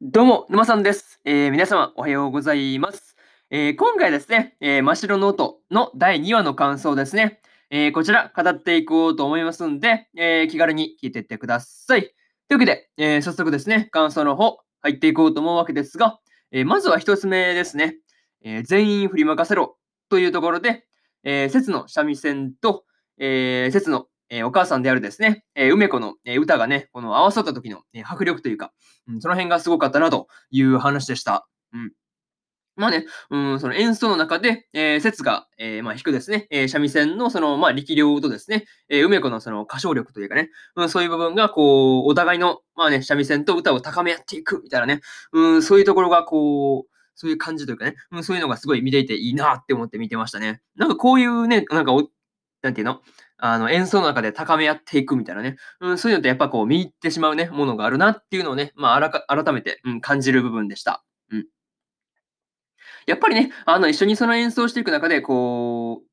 どうも、沼さんです。えー、皆様、おはようございます。えー、今回ですね、えー、真っ白ノートの第2話の感想ですね。えこちら、語っていこうと思いますんで、え気軽に聞いていってください。というわけで、え早速ですね、感想の方、入っていこうと思うわけですが、えまずは一つ目ですね。え全員振り任せろというところで、え説の三味線と、え説のえー、お母さんであるですね、えー、梅子の、えー、歌がね、この合わさった時の、え迫力というか、うん、その辺がすごかったなという話でした。うん。まあね、うん、その演奏の中で、え、説が、え、まあ、弾くですね、え、三味線のその、まあ、力量とですね、え、梅子のその歌唱力というかね、うん、そういう部分が、こう、お互いの、まあね、三味線と歌を高め合っていくみたいなね、うん、そういうところが、こう、そういう感じというかね、うん、そういうのがすごい見ていていいなって思って見てましたね。なんかこういうね、なんかおなんていうの？あの、演奏の中で高め合っていくみたいなね。うん、そういうのってやっぱこう見入ってしまうね、ものがあるなっていうのをね、まあ、改めて、うん、感じる部分でした。うん。やっぱりね、あの、一緒にその演奏していく中で、こう、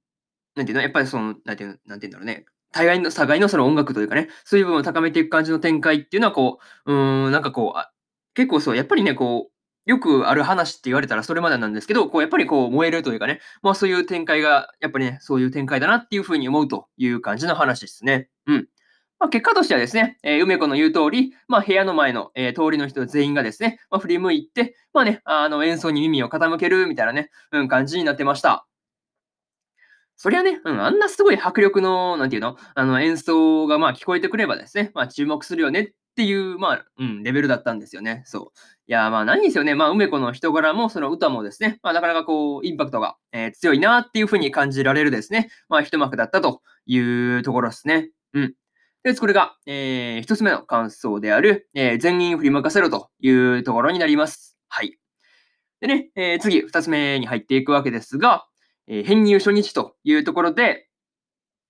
なんていうの、やっぱりその、なんていうの、なんていうんだろうね。互いの、互いのその音楽というかね、そういう部分を高めていく感じの展開っていうのは、こう、うん、なんかこう、あ結構そう、やっぱりね、こう、よくある話って言われたらそれまでなんですけど、こうやっぱりこう燃えるというかね、まあそういう展開が、やっぱりね、そういう展開だなっていうふうに思うという感じの話ですね。うん。まあ、結果としてはですね、えー、梅子の言う通り、まあ、部屋の前の、えー、通りの人全員がですね、まあ、振り向いて、まあね、あの演奏に耳を傾けるみたいなね、うん、感じになってました。そりゃね、うん、あんなすごい迫力の、なんていうの、あの演奏がまあ聞こえてくればですね、まあ注目するよねっっていう、まあ、うん、レベルだったんですよね。そう。いや、まあ、何ですよね。まあ、梅子の人柄も、その歌もですね、まあ、なかなかこう、インパクトが、えー、強いなっていうふうに感じられるですね、まあ、一幕だったというところですね。うん。で、これが、えー、一つ目の感想である、えー、全員振り任せろというところになります。はい。でね、えー、次、二つ目に入っていくわけですが、えー、編入初日というところで、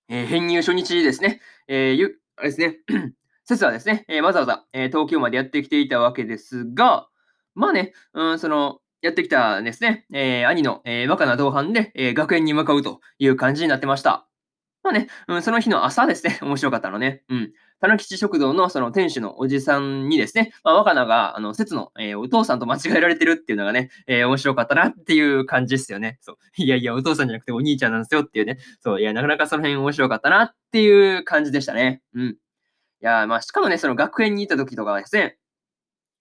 えー、編入初日ですね、えー、ゆ、あれですね、説はですね、えー、わざわざ、えー、東京までやってきていたわけですが、まあね、うん、その、やってきたですね、えー、兄の、えー、若な同伴で、え、学園に向かうという感じになってました。まあね、うん、その日の朝ですね、面白かったのね。うん。たぬきち食堂のその店主のおじさんにですね、まあ、若菜が、あの、説の、えー、お父さんと間違えられてるっていうのがね、えー、面白かったなっていう感じですよね。そう。いやいや、お父さんじゃなくてお兄ちゃんなんですよっていうね。そう。いや、なかなかその辺面白かったなっていう感じでしたね。うん。や、まあ、しかもね、その学園に行った時とかはですね、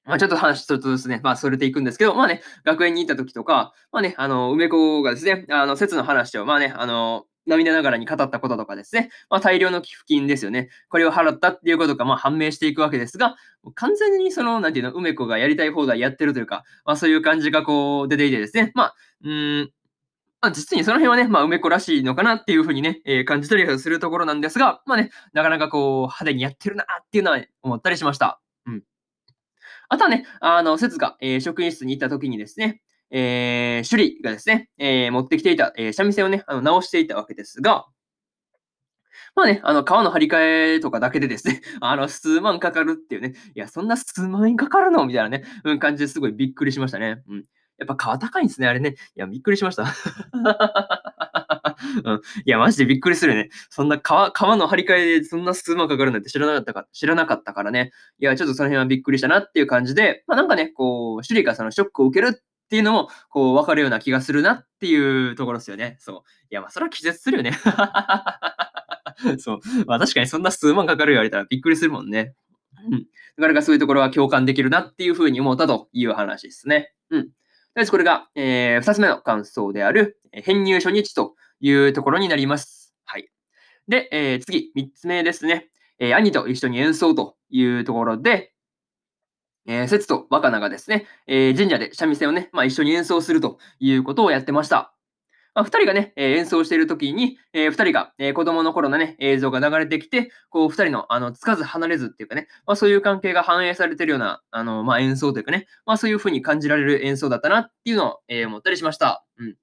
まあ、ちょっと話一つですね、まあ、それていくんですけど、まあね、学園に行った時とか、まあね、あの、梅子がですね、あの、説の話を、まあね、あの、涙ながらに語ったこととかですね、まあ、大量の寄付金ですよね。これを払ったっていうことが、まあ、判明していくわけですが、完全にその、なんていうの、梅子がやりたい放題やってるというか、まあ、そういう感じがこう、出ていてですね、まあ、うん、まあ、実にその辺はね、まあ、梅子らしいのかなっていうふうにね、えー、感じたりするところなんですが、まあね、なかなかこう、派手にやってるなっていうのは思ったりしました。うん。あとはね、あの、節が、えー、職員室に行った時にですね、えー、首里がですね、えー、持ってきていた、えー、三味線をね、あの直していたわけですが、まあね、あの、革の張り替えとかだけでですね、あの、数万かかるっていうね、いや、そんな数万円かかるの？みたいなね、うん、感じですごいびっくりしましたね。うん。やっぱ皮高いんですね、あれね。いや、びっくりしました。うん、いや、マジでびっくりするね。そんな皮、皮の張り替えでそんな数万かかるなんて知らなかったか、知らなかったからね。いや、ちょっとその辺はびっくりしたなっていう感じで、まあなんかね、こう、シュリがそのショックを受けるっていうのも、こう、わかるような気がするなっていうところですよね。そう。いや、まあそれは気絶するよね。そう。まあ確かにそんな数万かかる言われたらびっくりするもんね。うん。なかなかそういうところは共感できるなっていうふうに思ったという話ですね。うん。りあえずこれが、えー、2つ目の感想である、編入初日というところになります。はい。で、えー、次、3つ目ですね。えー、兄と一緒に演奏というところで、えー、節と若菜がですね、えー、神社で三味線をね、まあ、一緒に演奏するということをやってました。まあ、2人がね、えー、演奏している時に、えー、2人が、えー、子供の頃のね、映像が流れてきて、こう2人の、あの、つかず離れずっていうかね、まあ、そういう関係が反映されているような、あの、まあ、演奏というかね、まあ、そういう風に感じられる演奏だったなっていうのを、え、思ったりしました。うん。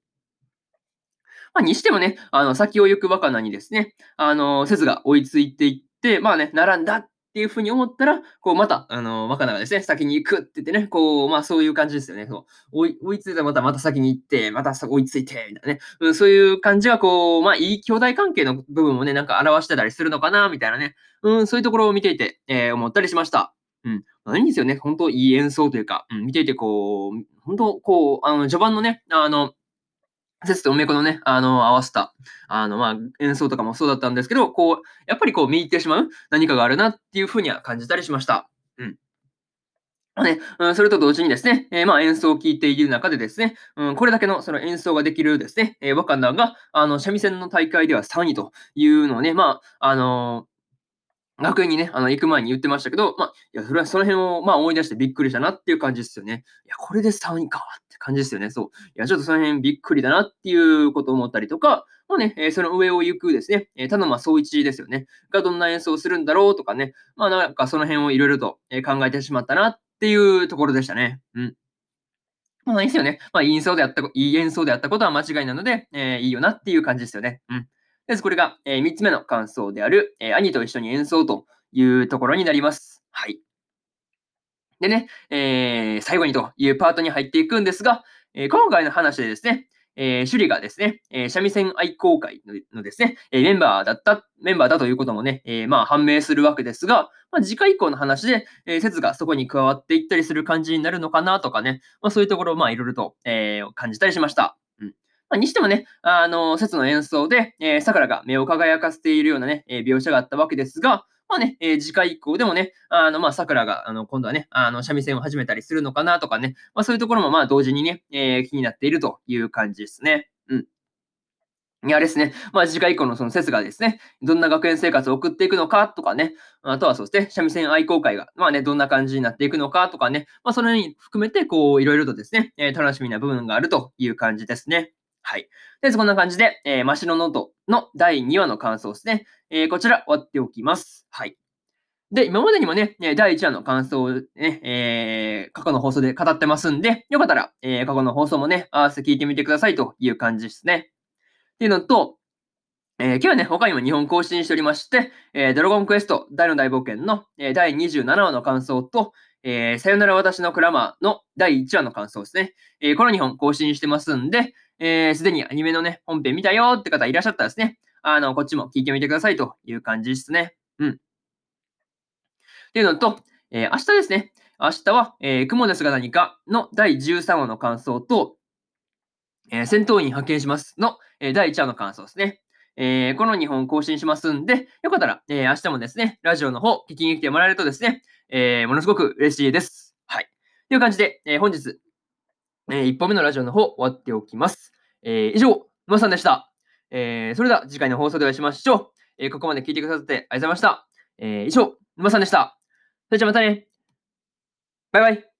まあ、にしてもね、あの、先を行く若菜にですね、あの、説が追いついていって、まあね、並んだっっていうふうに思ったら、こう、また、あの、若菜がですね、先に行くって言ってね、こう、まあそういう感じですよね。そう追い追いついたらまた、また先に行って、また追いついて、みたいなね。うん、そういう感じが、こう、まあいい兄弟関係の部分もね、なんか表してたりするのかな、みたいなね。うん、そういうところを見ていて、えー、思ったりしました。うん。ま、いいんですよね。本当いい演奏というか、うん、見ていてこう、本当こう、あの、序盤のね、あの、節と梅子のね、あの、合わせた、あの、まあ、演奏とかもそうだったんですけど、こう、やっぱりこう見入ってしまう何かがあるなっていう風には感じたりしました。うん。ね、それと同時にですね、えー、まあ、演奏を聴いている中でですね、うん、これだけのその演奏ができるですね、えー、カンダが、あの、三味線の大会では3位というのをね、まあ、あの学園にね、あの、行く前に言ってましたけど、まあ、いや、それはその辺を、まあ、思い出してびっくりしたなっていう感じですよね。いや、これで3位かって感じですよね。そう。いや、ちょっとその辺びっくりだなっていうことを思ったりとか、もうね、えー、その上を行くですね、えー、田沼総一ですよね。がどんな演奏をするんだろうとかね、まあ、なんかその辺をいろいろと考えてしまったなっていうところでしたね。うん。まあ、いいですよね。まあ、いい演奏であった、いい演奏であったことは間違いなので、えー、いいよなっていう感じですよね。うん。でこれが、え、3つ目の感想である、え、兄と一緒に演奏というところになります。はい。でね、えー、最後にというパートに入っていくんですが、えー、今回の話でですね、えー、首里がですね、えー、三味線愛好会のですね、え、メンバーだった、メンバーだということもね、え、まあ判明するわけですが、まあ、次回以降の話で、え、説がそこに加わっていったりする感じになるのかなとかね、まあ、そういうところをまあいろいろと、え、感じたりしました。うまあ、にしてもね、あの、説の演奏で、えー、桜が目を輝かせているようなね、えー、描写があったわけですが、まあね、えー、次回以降でもね、あの、まあ、桜が、あの、今度はね、あの、三味線を始めたりするのかなとかね、まあ、そういうところも、まあ、同時にね、えー、気になっているという感じですね。うん。いやですね、まあ、次回以降のその説がですね、どんな学園生活を送っていくのかとかね、あとはそうですね、三味線愛好会が、まあね、どんな感じになっていくのかとかね、まあ、その辺含めて、こう、いろいろとですね、えー、楽しみな部分があるという感じですね。はい。で、こんな感じで、えー、マシノノートの第2話の感想ですね。えー、こちら終わっておきます。はい。で、今までにもね、第1話の感想をね、えー、過去の放送で語ってますんで、よかったら、えー、過去の放送もね、合わせて聞いてみてくださいという感じですね。っていうのと、えー、今日はね、他にも日本更新しておりまして、えー、ドラゴンクエスト大の大冒険の、えー、第27話の感想と、えー、さよなら私のクラマーの第1話の感想ですね。えー、この2本更新してますんで、えす、でにアニメのね、本編見たよって方いらっしゃったらですね、あの、こっちも聞いてみてくださいという感じですね。うん。っていうのと、えー、明日ですね。明日は、えー、雲ですが何かの第13話の感想と、えー、戦闘員派遣しますの、えー、第1話の感想ですね。えー、この2本更新しますんで、よかったら、えー、明日もですね、ラジオの方、聞きに来てもらえるとですね、えー、ものすごく嬉しいです。はい。という感じで、えー、本日、えー、1本目のラジオの方、終わっておきます。えー、以上、沼さんでした。えー、それでは次回の放送でお会いしましょう。えー、ここまで聞いてくださってありがとうございました。えー、以上、沼さんでした。それじゃまたね。バイバイ。